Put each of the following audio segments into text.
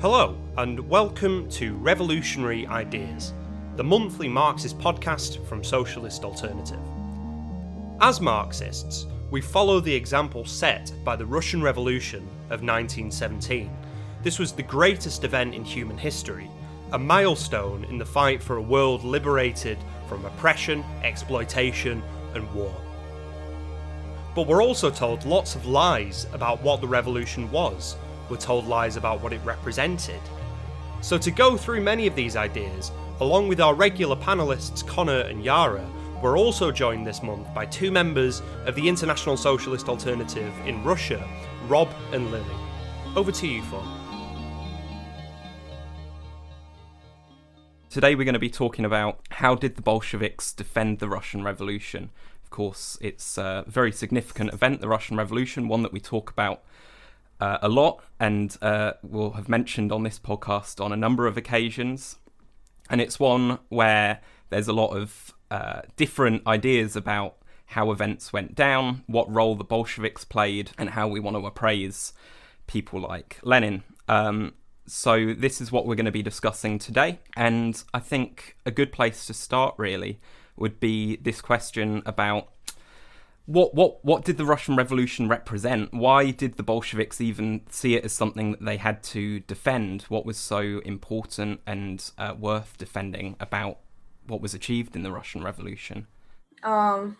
Hello, and welcome to Revolutionary Ideas, the monthly Marxist podcast from Socialist Alternative. As Marxists, we follow the example set by the Russian Revolution of 1917. This was the greatest event in human history, a milestone in the fight for a world liberated from oppression, exploitation, and war. But we're also told lots of lies about what the revolution was. We're told lies about what it represented. So, to go through many of these ideas, along with our regular panelists Connor and Yara, we're also joined this month by two members of the International Socialist Alternative in Russia, Rob and Lily. Over to you four. Today we're going to be talking about how did the Bolsheviks defend the Russian Revolution of course, it's a very significant event, the Russian Revolution, one that we talk about uh, a lot and uh, will have mentioned on this podcast on a number of occasions. And it's one where there's a lot of uh, different ideas about how events went down, what role the Bolsheviks played, and how we want to appraise people like Lenin. Um, so, this is what we're going to be discussing today. And I think a good place to start, really, would be this question about what what what did the Russian Revolution represent? Why did the Bolsheviks even see it as something that they had to defend? What was so important and uh, worth defending about what was achieved in the Russian Revolution? Um,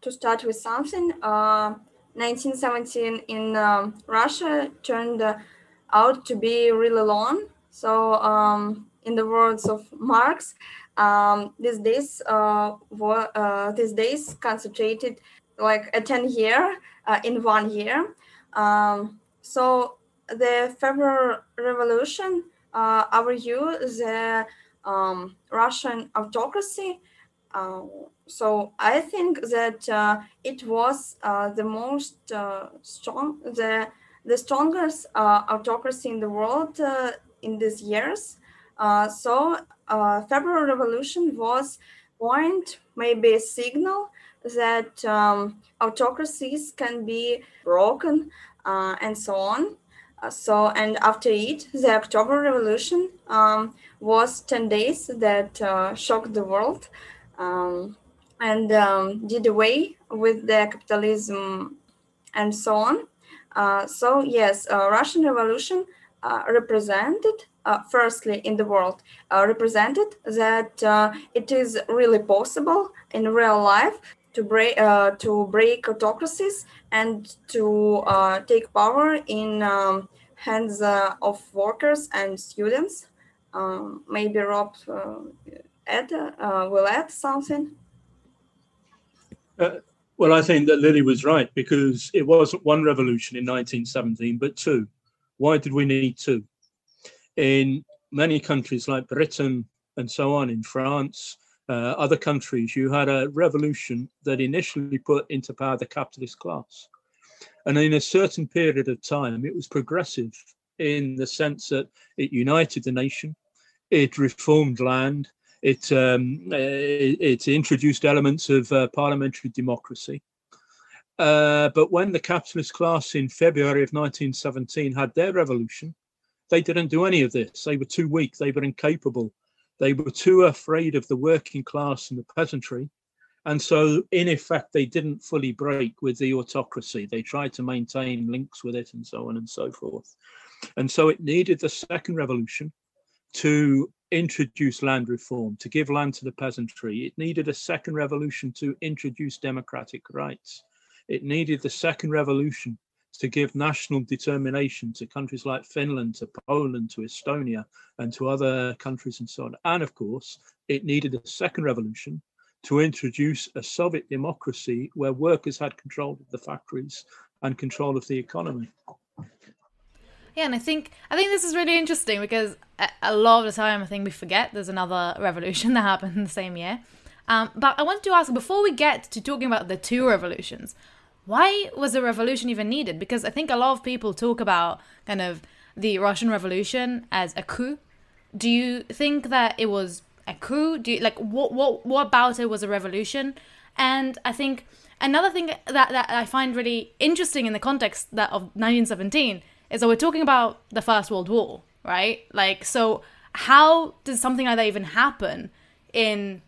to start with something, uh, 1917 in um, Russia turned out to be really long. So, um, in the words of Marx, um, these days uh, were, uh, these days concentrated like a 10 year uh, in one year. Um, so the february revolution uh, our view the um, russian autocracy uh, so i think that uh, it was the most strong the the strongest autocracy in the world in these years. Uh, so uh, February Revolution was point, maybe a signal that um, autocracies can be broken uh, and so on. Uh, so, and after it, the October Revolution um, was 10 days that uh, shocked the world um, and um, did away with the capitalism and so on. Uh, so, yes, Russian Revolution represented uh, firstly in the world uh, represented that uh, it is really possible in real life to break uh, to break autocracies and to uh, take power in um, hands uh, of workers and students. Um, maybe Rob add will add something. well, I think that Lily was right because it wasn't one revolution in 1917, but two. Why did we need two? in many countries like Britain and so on, in France, uh, other countries, you had a revolution that initially put into power the capitalist class. And in a certain period of time, it was progressive in the sense that it united the nation, it reformed land, it, um, it, it, introduced elements of uh, parliamentary democracy. Uh, but when the capitalist class in February of 1917 had their revolution, they didn't do any of this. They were too weak. They were incapable. They were too afraid of the working class and the peasantry. And so, in effect, they didn't fully break with the autocracy. They tried to maintain links with it and so on and so forth. And so, it needed the second revolution to introduce land reform, to give land to the peasantry. It needed a second revolution to introduce democratic rights. It needed the second revolution to give national determination to countries like Finland, to Poland, to Estonia, and to other countries and so on. And of course, it needed a second revolution to introduce a Soviet democracy where workers had control of the factories and control of the economy. Yeah, and I think I think this is really interesting because a lot of the time I think we forget there's another revolution that happened in the same year. Um, but I wanted to ask before we get to talking about the two revolutions, why was a revolution even needed? Because I think a lot of people talk about kind of the Russian Revolution as a coup. Do you think that it was a coup? Do you like what what what about it was a revolution? And I think another thing that that I find really interesting in the context that of 1917 is that we're talking about the First World War. right? Like, so how does something like that even happen in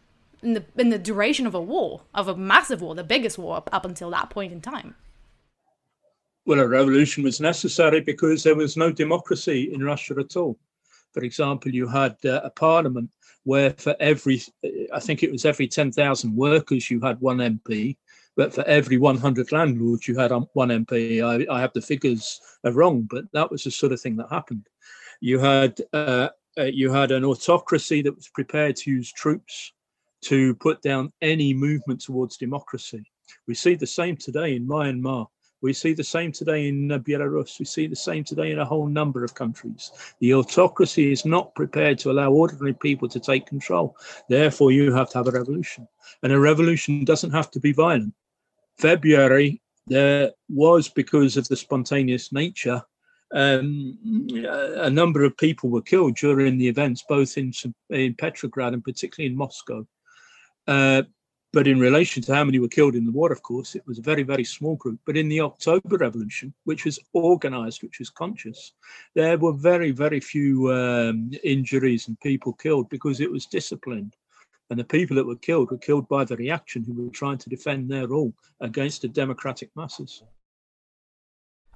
in the in the duration of a war, of a massive war, the biggest war up, until that point in time? Well, a revolution was necessary because there was no democracy in Russia at all. For example, you had uh, a parliament where for every, I think it was every 10,000 workers, you had one MP, but for every 100 landlords, you had um, one MP. I, I have the figures are wrong, but that was the sort of thing that happened. You had uh, uh, you had an autocracy that was prepared to use troops to put down any movement towards democracy. We see the same today in Myanmar. We see the same today in uh, Belarus. We see the same today in a whole number of countries. The autocracy is not prepared to allow ordinary people to take control. Therefore, you have to have a revolution. And a revolution doesn't have to be violent. February, there was, because of the spontaneous nature, um, a number of people were killed during the events, both in, in Petrograd and particularly in Moscow. Uh, but in relation to how many were killed in the war, of course, it was a very, very small group. But in the October Revolution, which was organized, which was conscious, there were very, very few um, injuries and people killed because it was disciplined. And the people that were killed were killed by the reaction who were trying to defend their rule against the democratic masses.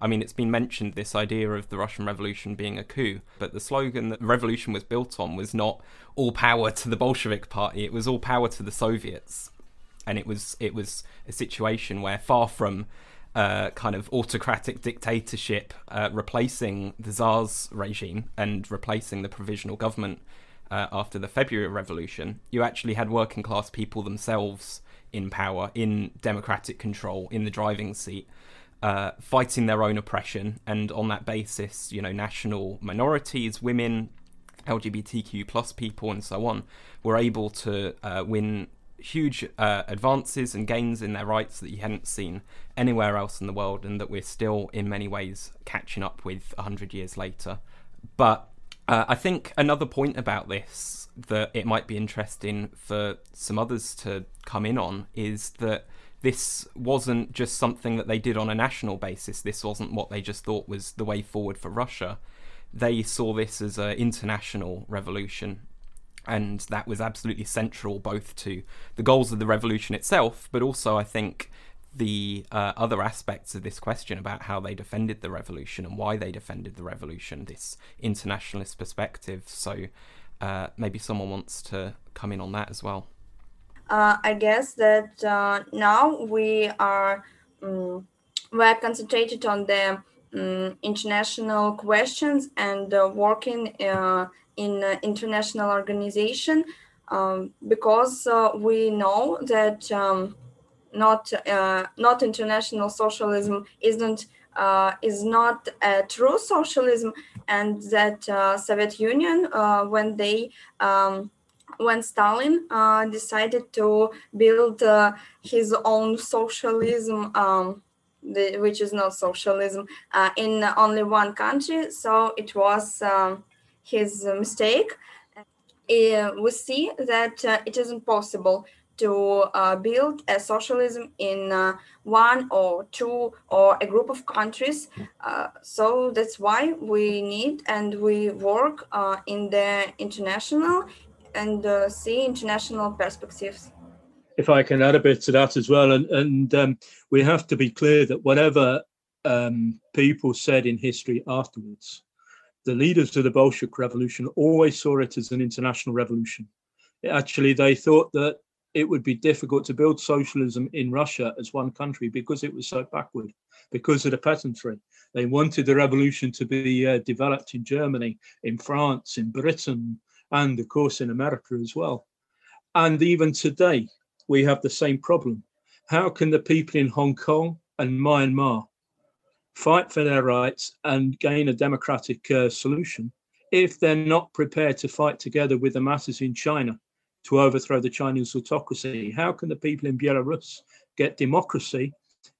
I mean, it's been mentioned this idea of the Russian Revolution being a coup, but the slogan that the revolution was built on was not all power to the Bolshevik Party, it was all power to the Soviets. And it was it was a situation where far from uh, kind of autocratic dictatorship uh, replacing the Tsar's regime and replacing the provisional government uh, after the February Revolution, you actually had working class people themselves in power, in democratic control, in the driving seat, uh, fighting their own oppression, and on that basis, you know, national minorities, women, LGBTQ plus people, and so on, were able to uh, win huge uh, advances and gains in their rights that you hadn't seen anywhere else in the world, and that we're still in many ways catching up with hundred years later. But uh, I think another point about this that it might be interesting for some others to come in on is that this wasn't just something that they did on a national basis. This wasn't what they just thought was the way forward for Russia. They saw this as an international revolution and that was absolutely central both to the goals of the revolution itself, but also I think the uh, other aspects of this question about how they defended the revolution and why they defended the revolution, this internationalist perspective. So uh, maybe someone wants to come in on that as well. Uh, I guess that uh, now we are um, we're concentrated on the um, international questions and uh, working uh, in international organization um, because uh, we know that um, not uh, not international socialism isn't uh, is not a true socialism and that uh, Soviet Union uh, when they um, when Stalin uh, decided to build his own socialism um, the, which is not socialism in only one country so it was um, his mistake, uh, we see that uh, it isn't possible to uh, build a socialism in uh, one or two or a group of countries. Uh, so that's why we need and we work uh, in the international and see international perspectives. If I can add a bit to that as well, and, and um, we have to be clear that whatever um, people said in history afterwards, the leaders of the Bolshevik Revolution always saw it as an international revolution. Actually, they thought that it would be difficult to build socialism in Russia as one country because it was so backward, because of the peasantry. They wanted the revolution to be uh, developed in Germany, in France, in Britain, and of course in America as well. And even today, we have the same problem. How can the people in Hong Kong and Myanmar fight for their rights and gain a democratic uh, solution if they're not prepared to fight together with the masses in China to overthrow the Chinese autocracy? How can the people in Belarus get democracy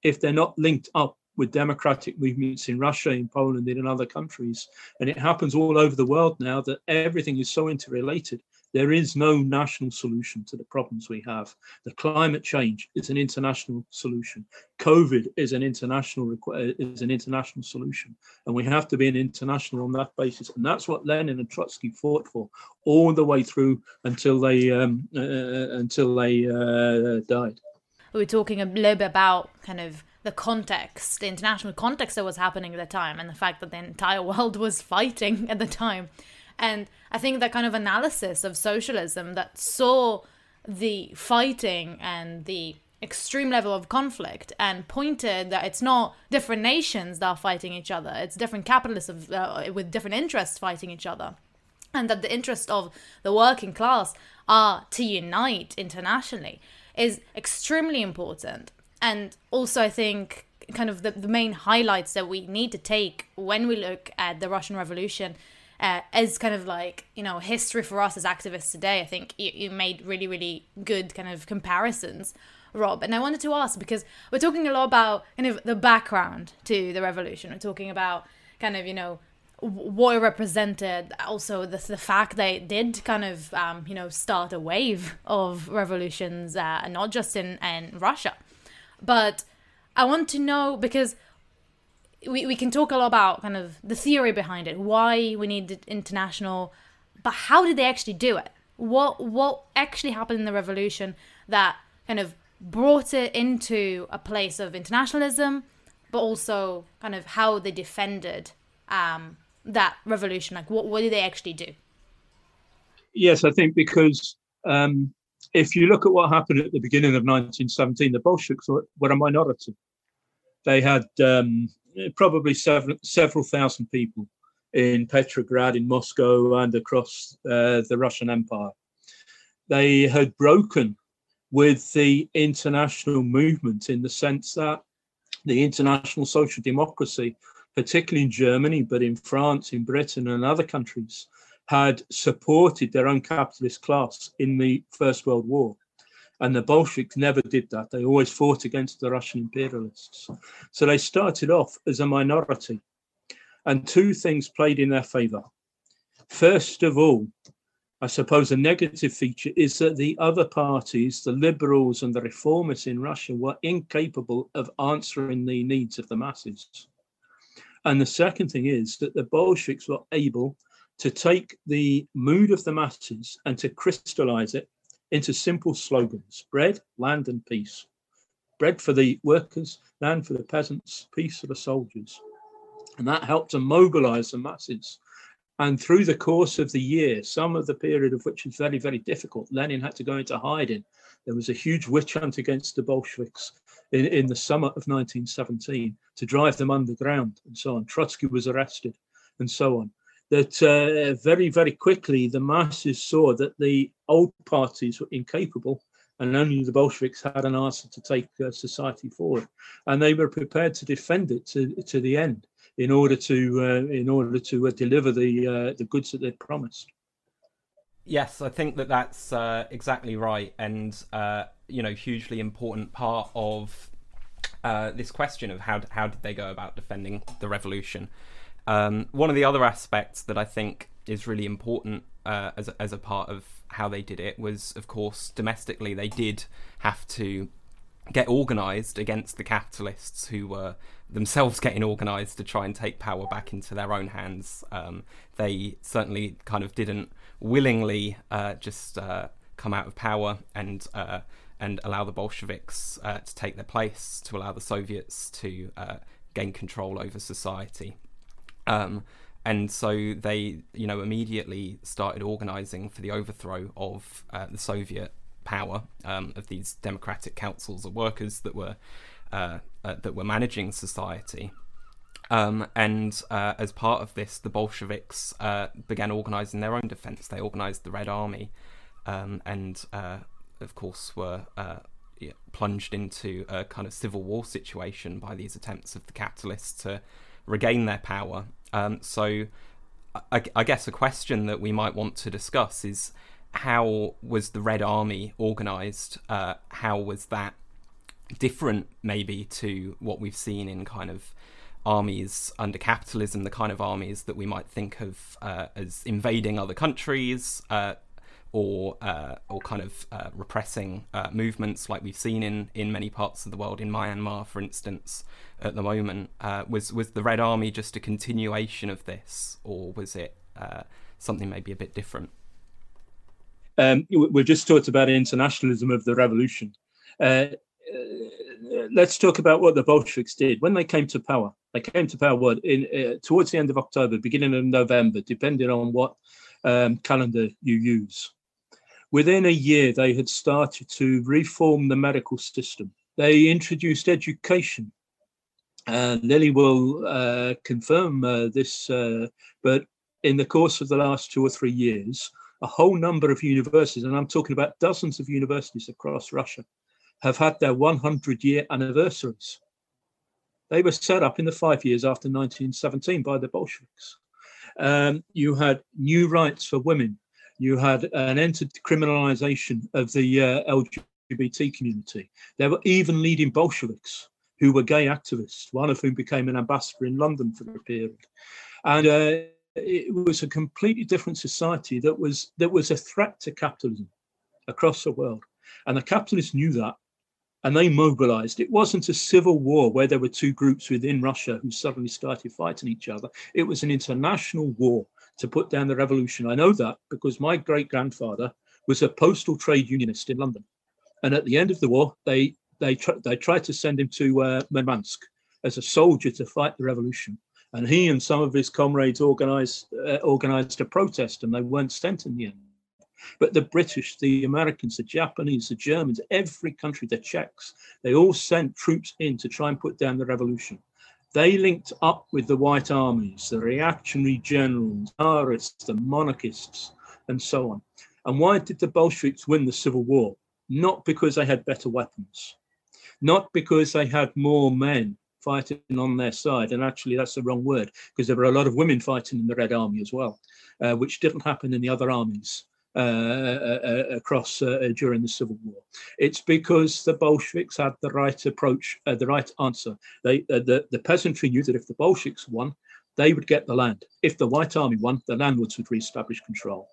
if they're not linked up with democratic movements in Russia, in Poland, and in other countries? And it happens all over the world now that everything is so interrelated There is no national solution to the problems we have. The climate change is an international solution. COVID is an international is an international solution, and we have to be an international on that basis. And that's what Lenin and Trotsky fought for all the way through until they um, uh, uh until they uh, died. We were talking a little bit about kind of the context, the international context that was happening at the time, and the fact that the entire world was fighting at the time. And I think that kind of analysis of socialism that saw the fighting and the extreme level of conflict and pointed that it's not different nations that are fighting each other, it's different capitalists of, uh, with different interests fighting each other. And that the interest of the working class are to unite internationally is extremely important. And also, I think kind of the, the main highlights that we need to take when we look at the Russian Revolution uh, as kind of like you know history for us as activists today. I think you, you made really really good kind of comparisons, Rob. And I wanted to ask because we're talking a lot about kind of the background to the revolution. We're talking about kind of you know what it represented also the, the fact that it did kind of um, you know start a wave of revolutions uh, not just in, in russia but i want to know because we, we can talk a lot about kind of the theory behind it, why we need international, but how did they actually do it? What what actually happened in the revolution that kind of brought it into a place of internationalism, but also kind of how they defended um, that revolution? Like, what what did they actually do? Yes, I think because um, if you look at what happened at the beginning of 1917, the Bolsheviks were, were a minority. They had um, probably several several thousand people in Petrograd, in Moscow, and across uh, the Russian Empire. They had broken with the international movement in the sense that the international social democracy, particularly in Germany, but in France, in Britain, and other countries, had supported their own capitalist class in the First World War. And the Bolsheviks never did that. They always fought against the Russian imperialists. So they started off as a minority. And two things played in their favor. First of all, I suppose a negative feature is that the other parties, the liberals and the reformists in Russia, were incapable of answering the needs of the masses. And the second thing is that the Bolsheviks were able to take the mood of the masses and to crystallize it into simple slogans bread, land, and peace. Bread for the workers, land for the peasants, peace for the soldiers. And that helped to mobilize the masses. And through the course of the year, some of the period of which was very, very difficult, Lenin had to go into hiding. There was a huge witch hunt against the Bolsheviks in, in the summer of 1917 to drive them underground and so on. Trotsky was arrested and so on that uh, very, very quickly the masses saw that the old parties were incapable and only the Bolsheviks had an answer to take uh, society forward. And they were prepared to defend it to, to the end in order to uh, in order to uh, deliver the uh, the goods that they'd promised. Yes, I think that that's uh, exactly right, and you know, hugely important part of this question of how how did they go about defending the revolution. Um, one of the other aspects that I think is really important uh, as, a, as a part of how they did it was, of course, domestically, they did have to get organised against the capitalists who were themselves getting organised to try and take power back into their own hands. Um, they certainly kind of didn't willingly uh, just uh, come out of power and uh, and allow the Bolsheviks uh, to take their place, to allow the Soviets to uh, gain control over society. Um, and so they, you know, immediately started organizing for the overthrow of uh, the Soviet power um, of these democratic councils of workers that were uh, uh, that were managing society. Um, and uh, as part of this, the Bolsheviks uh, began organizing their own defense. They organized the Red Army, um, and uh, of course were plunged into a kind of civil war situation by these attempts of the capitalists to regain their power. Um, so, I, I, guess a question that we might want to discuss is how was the Red Army organised? Uh, how was that different, maybe, to what we've seen in kind of armies under capitalism, the kind of armies that we might think of uh, as invading other countries? Uh, or uh, or kind of uh, repressing uh, movements like we've seen in, in many parts of the world, in Myanmar, for instance, at the moment. Uh, was was the Red Army just a continuation of this, or was it uh, something maybe a bit different? Um, we've just talked about internationalism of the revolution. Uh, let's talk about what the Bolsheviks did when they came to power. They came to power what in towards the end of October, beginning of November, depending on what um, calendar you use. Within a year, they had started to reform the medical system. They introduced education. And Lily will uh, confirm uh, this, uh, but in the course of the last two or three years, a whole number of universities, and I'm talking about dozens of universities across Russia, have had their 100 year anniversaries. They were set up in the five years after 1917 by the Bolsheviks. Um, you had new rights for women, you had an entered criminalization of the uh, LGBT community. There were even leading Bolsheviks who were gay activists, one of whom became an ambassador in London for a period. And uh, it was a completely different society that was that was a threat to capitalism across the world. And the capitalists knew that and they mobilized. It wasn't a civil war where there were two groups within Russia who suddenly started fighting each other. It was an international war to put down the revolution. I know that because my great grandfather was a postal trade unionist in London, and at the end of the war, they they tr- they tried to send him to uh, Murmansk as a soldier to fight the revolution. And he and some of his comrades organized uh, organized a protest, and they weren't sent in the end. But the British, the Americans, the Japanese, the Germans, every country, the Czechs, they all sent troops in to try and put down the revolution. They linked up with the white armies, the reactionary generals, Tsarists, the monarchists, and so on. And why did the Bolsheviks win the Civil War? Not because they had better weapons, not because they had more men fighting on their side. And actually, that's the wrong word because there were a lot of women fighting in the Red Army as well, uh, which didn't happen in the other armies. Uh, uh, uh, across uh, during the Civil War. It's because the Bolsheviks had the right approach, the right answer. They, the, the peasantry knew that if the Bolsheviks won, they would get the land. If the White Army won, the landlords would re-establish control.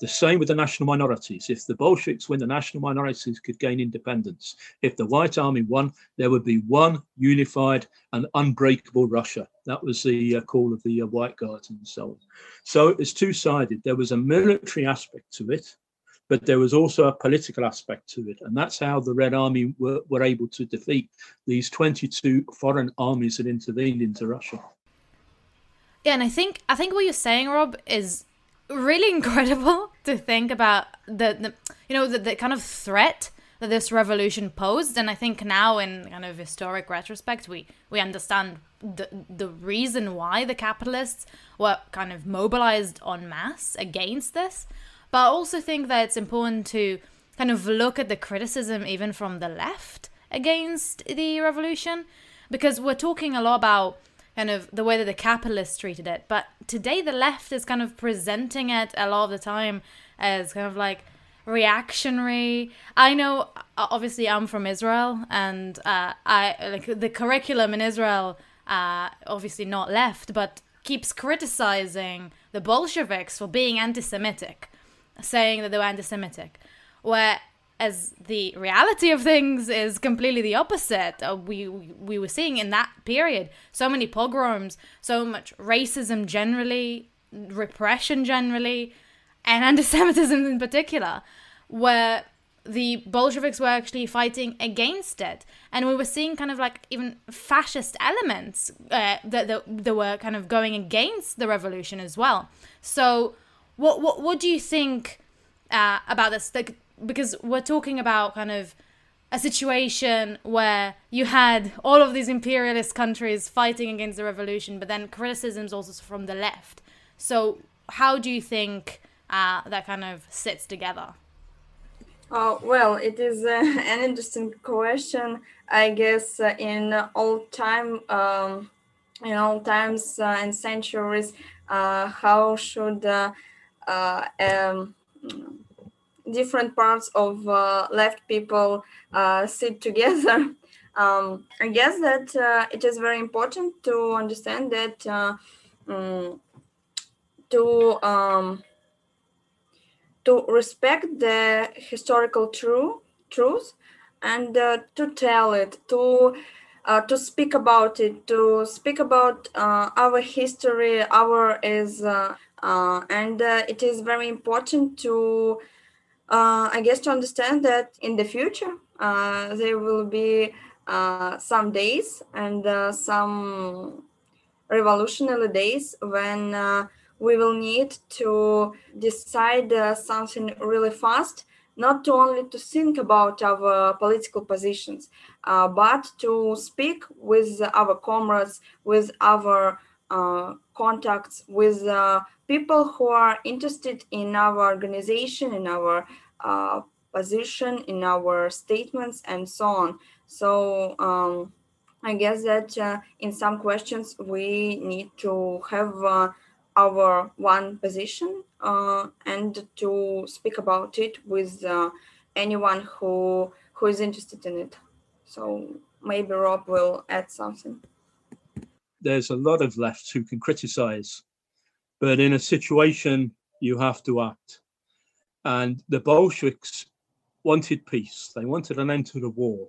The same with the national minorities. If the Bolsheviks win, the national minorities could gain independence. If the White Army won, there would be one unified and unbreakable Russia. That was the uh, call of the uh, White Guards and so on. So it was two sided. There was a military aspect to it, but there was also a political aspect to it. And that's how the Red Army were, were able to defeat these 22 foreign armies that intervened into Russia. Yeah, and I think I think what you're saying, Rob, is really incredible to think about the, the you know the, the kind of threat that this revolution posed. And i think now in kind of historic retrospect we we understand the the reason why the capitalists were kind of mobilized en masse against this. But i also think that it's important to kind of look at the criticism even from the left against the revolution because we're talking a lot about kind of the way that the capitalists treated it. But today, the left is kind of presenting it a lot of the time as kind of like reactionary. I know, obviously, I'm from Israel, and uh, I like the curriculum in Israel. Uh, obviously, not left, but keeps criticizing the Bolsheviks for being anti-Semitic, saying that they were anti-Semitic. Where as the reality of things is completely the opposite. Uh, we, we were seeing in that period so many pogroms, so much racism generally, repression generally, and anti-Semitism in particular, where the Bolsheviks were actually fighting against it, and we were seeing kind of like even fascist elements uh, that, that that were kind of going against the revolution as well. So, what what what do you think uh, about this? Like, because we're talking about kind of a situation where you had all of these imperialist countries fighting against the revolution, but then criticisms also from the left. So, how do you think uh, that kind of sits together? Uh, well, it is uh, an interesting question. I guess uh, in all time, um, in all times uh, and centuries, uh, how should uh, um, different parts of uh, left people uh, sit together. Um, I guess that uh, it is very important to understand that um, to um, to respect the historical true truth and uh, to tell it to uh, to speak about it to speak about uh, our history our is and it is very important to i guess to understand that in the future there will be some days and some revolutionary days when we will need to decide uh, something really fast not only to think about our political positions uh, but to speak with our comrades with our uh, contacts with uh, people who are interested in our organization in our uh, position in our statements and so on so um, i guess that uh, in some questions we need to have our one position uh, and to speak about it with uh, anyone who who is interested in it. So maybe Rob will add something. There's a lot of lefts who can criticize, but in a situation you have to act. And the Bolsheviks wanted peace. They wanted an end to the war.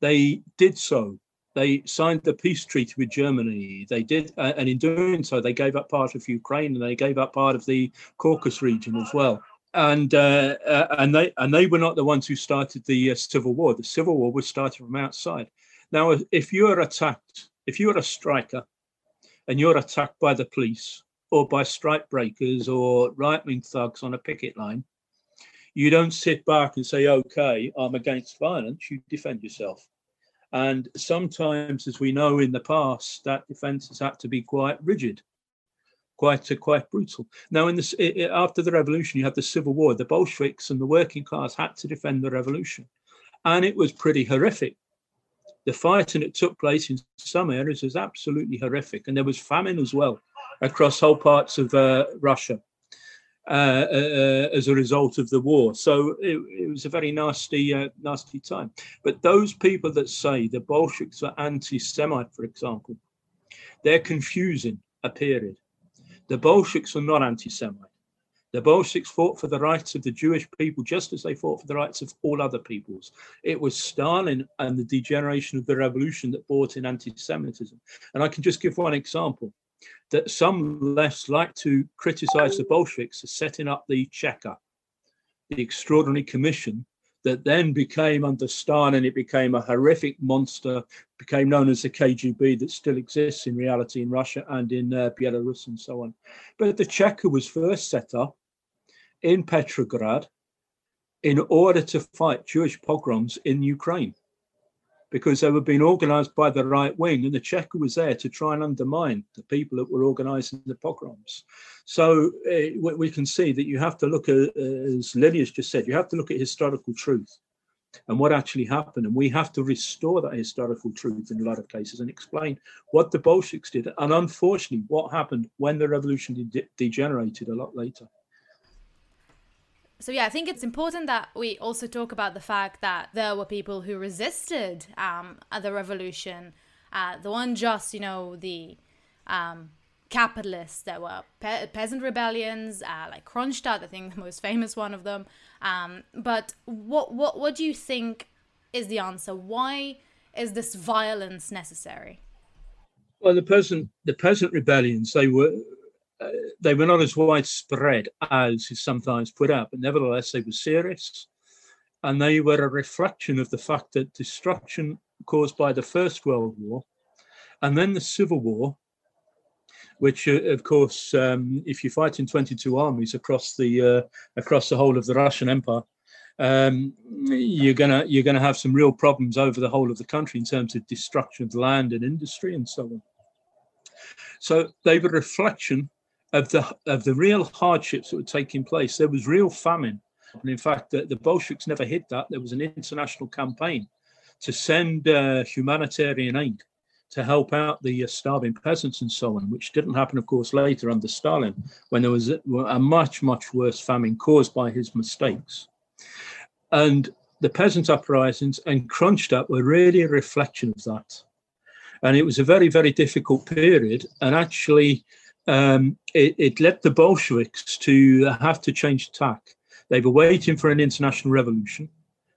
They did so they signed the peace treaty with Germany. They did, uh, and in doing so, they gave up part of Ukraine and they gave up part of the Caucasus region as well. And uh, uh, and they and they were not the ones who started the uh, civil war. The civil war was started from outside. Now, if you are attacked, if you are a striker, and you're attacked by the police or by strike breakers or right-wing thugs on a picket line, you don't sit back and say, "Okay, I'm against violence." You defend yourself and sometimes, as we know in the past, that defence has had to be quite rigid, quite uh, quite brutal. Now, in this after the revolution, you had the civil war. The Bolsheviks and the working class had to defend the revolution, and it was pretty horrific. The fighting that took place in some areas was absolutely horrific, and there was famine as well across whole parts of uh, Russia. Uh, uh, as a result of the war. So it, it was a very nasty, uh, nasty time. But those people that say the Bolsheviks are anti-Semite, for example, they're confusing a period. The Bolsheviks are not anti-Semite. The Bolsheviks fought for the rights of the Jewish people just as they fought for the rights of all other peoples. It was Stalin and the degeneration of the revolution that brought in anti Semitism. And I can just give one example that some lefts like to criticize the Bolsheviks for setting up the Cheka, the extraordinary commission that then became under Stalin, it became a horrific monster, became known as the KGB that still exists in reality in Russia and in uh, Belarus and so on. But the Cheka was first set up in Petrograd in order to fight Jewish pogroms in Ukraine because they were being organized by the right wing, and the Cheka was there to try and undermine the people that were organizing the pogroms. So uh, we can see that you have to look at, as Lily has just said, you have to look at historical truth and what actually happened. And we have to restore that historical truth in a lot of cases and explain what the Bolsheviks did. And unfortunately, what happened when the revolution de- degenerated a lot later so yeah, I think it's important that we also talk about the fact that there were people who resisted um, the revolution. Uh, the one just, you know, the um, capitalists. There were pe- peasant rebellions, uh, like Kronstadt, I think the most famous one of them. Um, but what what what do you think is the answer? Why is this violence necessary? Well, the peasant the peasant rebellions they were uh, they were not as widespread as is sometimes put out, but nevertheless they were serious, and they were a reflection of the fact that destruction caused by the First World War, and then the Civil War, which uh, of course, um, if you fight in 22 armies across the uh, across the whole of the Russian Empire, um, you're gonna you're gonna have some real problems over the whole of the country in terms of destruction of land and industry and so on. So they were a reflection of the of the real hardships that were taking place. There was real famine, and in fact, the, the Bolsheviks never hid that. There was an international campaign to send uh, humanitarian aid to help out the uh, starving peasants and so on, which didn't happen, of course, later under Stalin, when there was a, a much much worse famine caused by his mistakes, and the peasant uprisings and Kronstadt were really a reflection of that. And it was a very, very difficult period. And actually, um, it, it, led the Bolsheviks to have to change tack. They were waiting for an international revolution,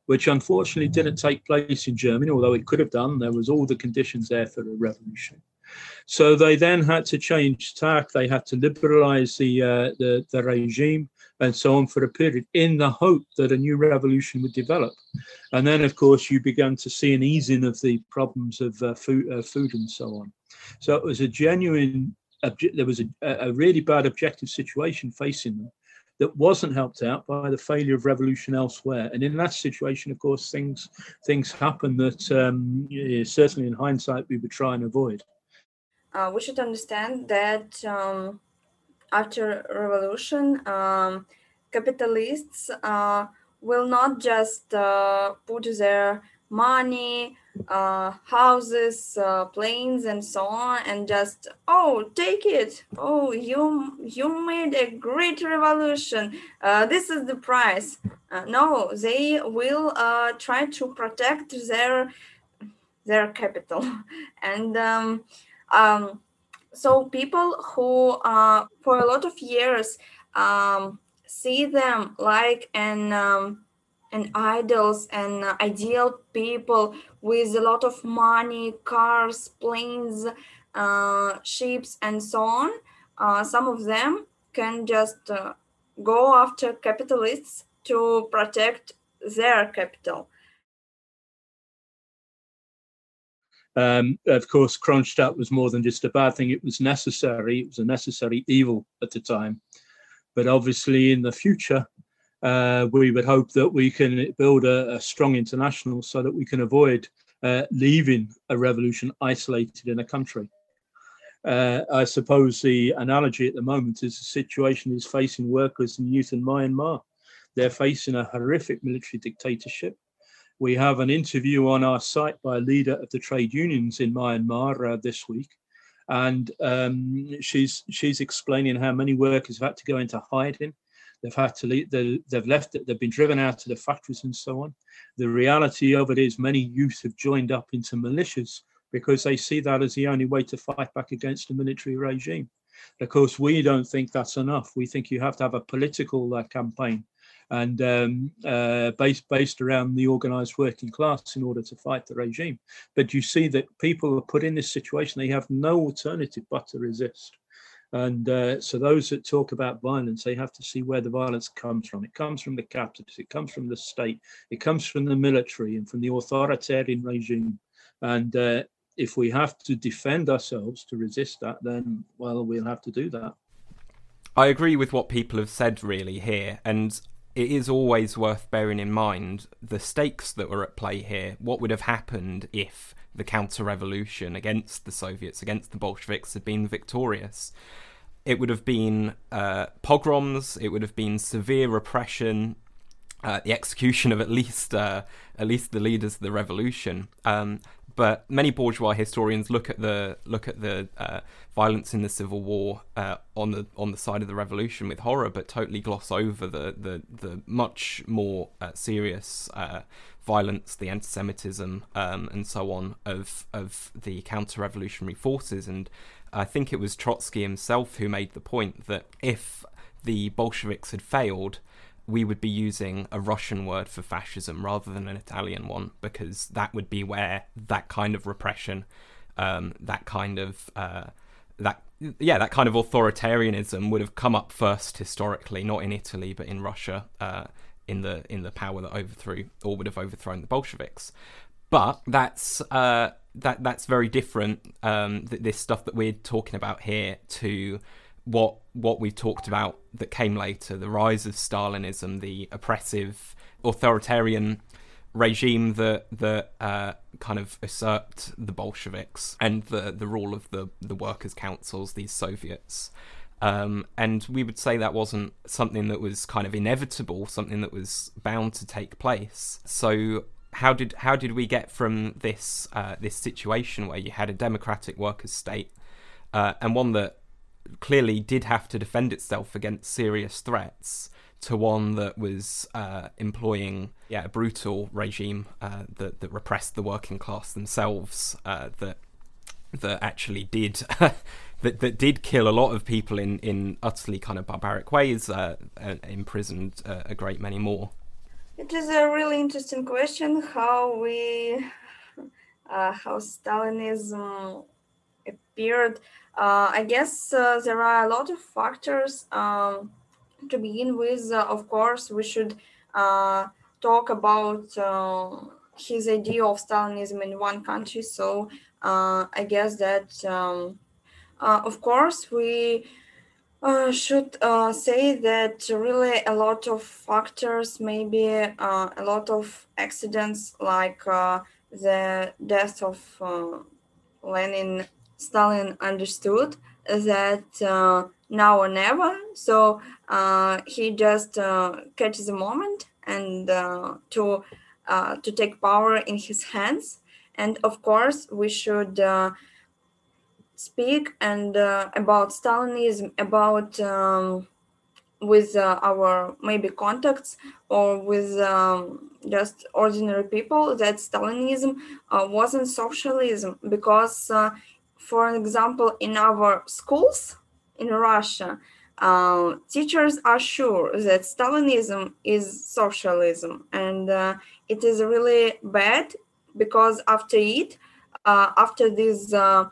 which unfortunately didn't take place in Germany, although it could have done. There was all the conditions there for a revolution. So they then had to change tack. They had to liberalize the, uh, the, the regime and so on for a period in the hope that a new revolution would develop. And then, of course, you began to see an easing of the problems of uh, food, uh, food and so on. So it was a genuine, there was a, a really bad objective situation facing them that wasn't helped out by the failure of revolution elsewhere. And in that situation, of course, things things happen that um, certainly in hindsight we would try and avoid. Uh, we should understand that um, after revolution, um, capitalists uh, will not just uh, put their money, uh, houses, uh, planes, and so on, and just oh, take it. Oh, you you made a great revolution. Uh, this is the price. Uh, no, they will uh, try to protect their their capital, and um, um, so people who uh, for a lot of years um, see them like an um, and idols and uh, ideal people with a lot of money, cars, planes, uh, ships, and so on. Uh, some of them can just uh, go after capitalists to protect their capital. Um, of course, Kronstadt was more than just a bad thing. It was necessary. It was a necessary evil at the time. But obviously, in the future, uh, we would hope that we can build a, a strong international so that we can avoid uh, leaving a revolution isolated in a country. Uh, I suppose the analogy at the moment is the situation is facing workers and youth in Myanmar. They're facing a horrific military dictatorship. We have an interview on our site by a leader of the trade unions in Myanmar uh, this week, and um, she's she's explaining how many workers have had to go into hiding They've had to leave, they've left they've been driven out of the factories and so on. The reality of it is many youth have joined up into militias because they see that as the only way to fight back against the military regime. Of course, we don't think that's enough. We think you have to have a political uh, campaign and um, uh, based based around the organised working class in order to fight the regime. But you see that people are put in this situation; they have no alternative but to resist. And uh, so those that talk about violence, they have to see where the violence comes from. It comes from the capitalists, it comes from the state, it comes from the military and from the authoritarian regime. And uh, if we have to defend ourselves to resist that, then, well, we'll have to do that. I agree with what people have said, really, here. And it is always worth bearing in mind the stakes that were at play here. What would have happened if the counter revolution against the Soviets, against the Bolsheviks, had been victorious. It would have been uh, pogroms. It would have been severe repression, uh, the execution of at least uh, at least the leaders of the revolution. Um, but many bourgeois historians look at the look at the uh, violence in the civil war uh, on the on the side of the revolution with horror, but totally gloss over the the, the much more uh, serious uh, violence, the anti-Semitism, um, and so on of of the counter-revolutionary forces. And I think it was Trotsky himself who made the point that if the Bolsheviks had failed, we would be using a Russian word for fascism rather than an Italian one, because that would be where that kind of repression, um, that kind of uh, that yeah, that kind of authoritarianism would have come up first historically, not in Italy but in Russia, uh, in the in the power that overthrew or would have overthrown the Bolsheviks. But that's uh, that that's very different. Um, th- this stuff that we're talking about here to what what we talked about that came later, the rise of Stalinism, the oppressive authoritarian regime that that uh, kind of usurped the Bolsheviks and the the rule of the the workers' councils, these Soviets. Um, and we would say that wasn't something that was kind of inevitable, something that was bound to take place. So how did how did we get from this uh, this situation where you had a democratic workers' state uh, and one that clearly did have to defend itself against serious threats to one that was uh, employing yeah a brutal regime uh, that that repressed the working class themselves uh, that that actually did that that did kill a lot of people in in utterly kind of barbaric ways, uh, imprisoned uh, a great many more. It is a really interesting question how we uh, how Stalinism appeared. Uh, I guess uh, there are a lot of factors. Um, to begin with, of course, we should talk about his idea of Stalinism in one country. So I guess that. Um, uh, of course, we uh, should uh, say that really a lot of factors, maybe uh, a lot of accidents like uh, the death of uh, Lenin, Stalin understood that now or never. So he just catches a moment and to to take power in his hands. And of course, we should speak and uh, about Stalinism, about um, with uh, our maybe contacts or with um, just ordinary people that Stalinism uh, wasn't socialism because, uh, for example, in our schools in Russia, uh, teachers are sure that Stalinism is socialism, and uh, it is really bad because after it, after these um,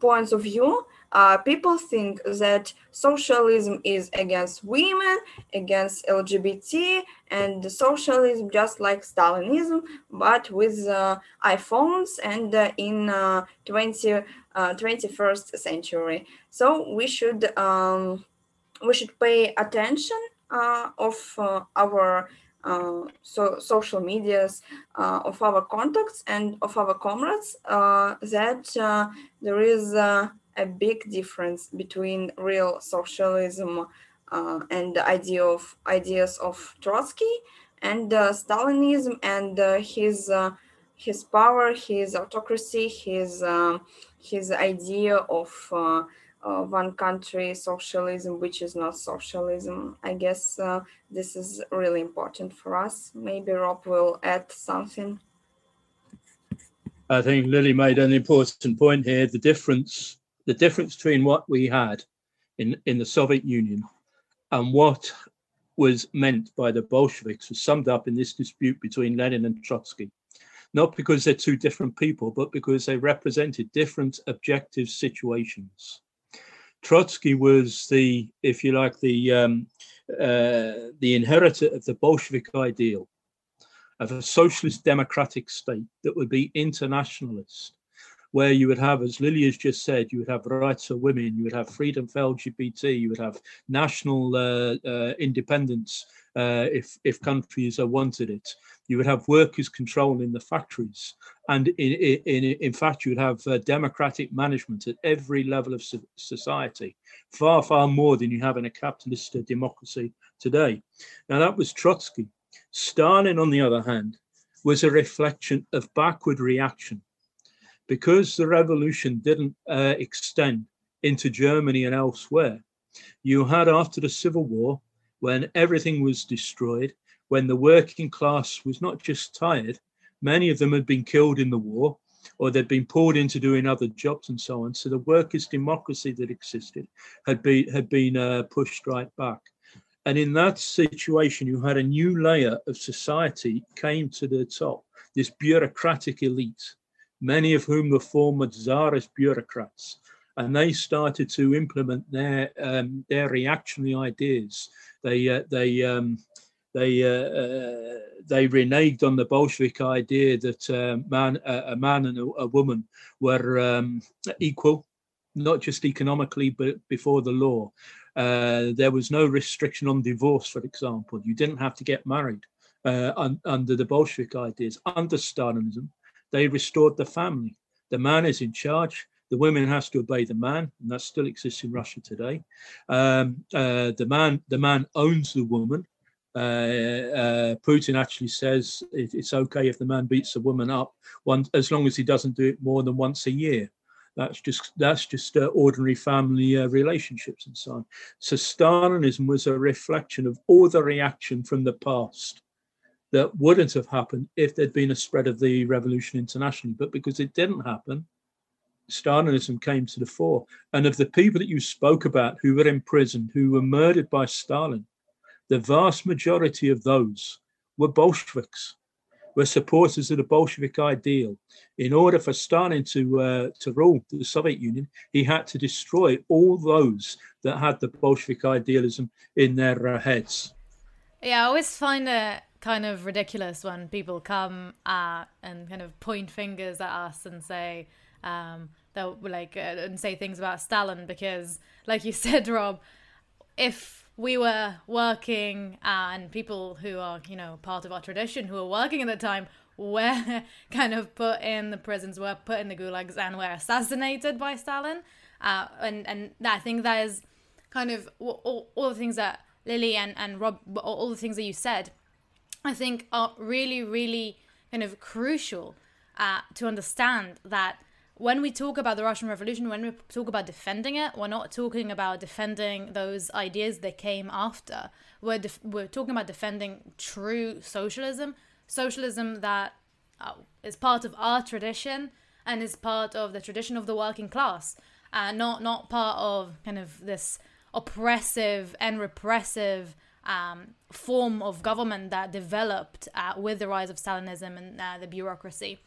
points of view, uh, people think that socialism is against women, against LGBT, and socialism just like Stalinism, but with uh, iPhones and uh, in 20, 21st uh, century. So we should um, we should pay attention uh, of uh, our uh, so social medias uh, of our contacts and of our comrades uh, that there is a big difference between real socialism and the idea of ideas of Trotsky and Stalinism and his his power, his autocracy, his um, his idea of uh, uh, one country socialism, which is not socialism. I guess uh, this is really important for us. Maybe Rob will add something. I think Lily made an important point here. The difference, the difference between what we had in, in the Soviet Union and what was meant by the Bolsheviks was summed up in this dispute between Lenin and Trotsky. Not because they're two different people, but because they represented different objective situations. Trotsky was the, if you like, the um, uh, the inheritor of the Bolshevik ideal of a socialist democratic state that would be internationalist, where you would have, as Lily has just said, you would have rights for women, you would have freedom for LGBT, you would have national uh, uh, independence uh, if if countries are wanted it. You would have workers control in the factories, and in in in fact, you would have uh, democratic management at every level of society, far far more than you have in a capitalist uh, democracy today. Now that was Trotsky. Stalin, on the other hand, was a reflection of backward reaction, because the revolution didn't uh, extend into Germany and elsewhere. You had after the Civil War when everything was destroyed, when the working class was not just tired, many of them had been killed in the war or they'd been pulled into doing other jobs and so on. So the workers' democracy that existed had been had been uh, pushed right back. And in that situation, you had a new layer of society came to the top. This bureaucratic elite, many of whom were former czarist bureaucrats, and they started to implement their um, their reactionary ideas. They uh, they um, they uh, uh, they reneged on the Bolshevik idea that uh, man a man and a, a woman were um, equal, not just economically but before the law. Uh, there was no restriction on divorce, for example. You didn't have to get married uh, un, under the Bolshevik ideas. Under Stalinism, they restored the family. The man is in charge the woman has to obey the man, and that still exists in Russia today. Um, uh, the man, the man owns the woman. Uh, uh, Putin actually says it, it's okay if the man beats the woman up, one, as long as he doesn't do it more than once a year. That's just that's just uh, ordinary family uh, relationships and so on. So Stalinism was a reflection of all the reaction from the past that wouldn't have happened if there'd been a spread of the revolution internationally. But because it didn't happen, Stalinism came to the fore. And of the people that you spoke about who were imprisoned, who were murdered by Stalin, the vast majority of those were Bolsheviks, were supporters of the Bolshevik ideal. In order for Stalin to uh, to rule the Soviet Union, he had to destroy all those that had the Bolshevik idealism in their uh, heads. Yeah, I always find it kind of ridiculous when people come uh, and kind of point fingers at us and say um, like uh, and say things about Stalin because, like you said, Rob, if we were working uh, and people who are you know part of our tradition who were working at the time were kind of put in the prisons were put in the gulags and were assassinated by stalin uh, and and i think that is kind of all, all the things that lily and and rob all the things that you said i think are really really kind of crucial uh, to understand that when we talk about the Russian Revolution, when we talk about defending it, we're not talking about defending those ideas that came after. We're def- we're talking about defending true socialism, socialism that uh, is part of our tradition and is part of the tradition of the working class, uh, not not part of kind of this oppressive and repressive um, form of government that developed uh, with the rise of Stalinism and uh, the bureaucracy.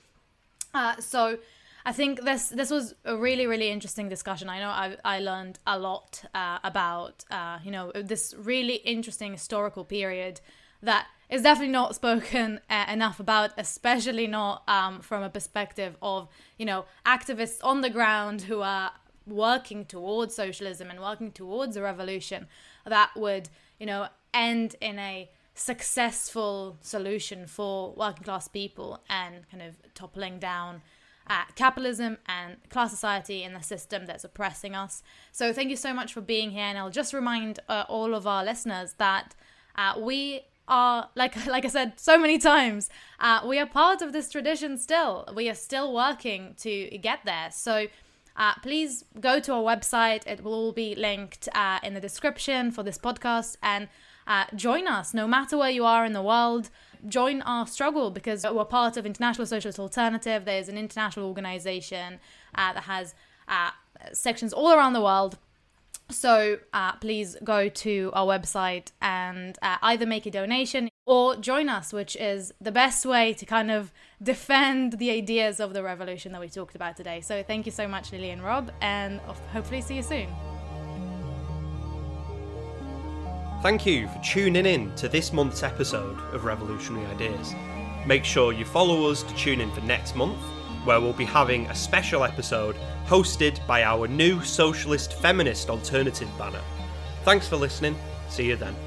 Uh, so I think this this was a really really interesting discussion. I know I I learned a lot uh, about uh, you know this really interesting historical period that is definitely not spoken uh, enough about, especially not um, from a perspective of you know activists on the ground who are working towards socialism and working towards a revolution that would you know end in a successful solution for working class people and kind of toppling down uh, capitalism and class society in the system that's oppressing us. So thank you so much for being here, and I'll just remind uh, all of our listeners that uh, we are like like I said so many times, uh, we are part of this tradition still. We are still working to get there. So. Uh, please go to our website. It will all be linked uh, in the description for this podcast and uh, join us no matter where you are in the world join our struggle because we're part of International Socialist Alternative. There's an international organization uh, that has uh, sections all around the world. So uh, please go to our website and uh, either make a donation or join us, which is the best way to kind of defend the ideas of the revolution that we talked about today. So thank you so much, Lily and Rob, and hopefully see you soon. Thank you for tuning in to this month's episode of Revolutionary Ideas. Make sure you follow us to tune in for next month, where we'll be having a special episode hosted by our new socialist feminist alternative banner. Thanks for listening. See you then.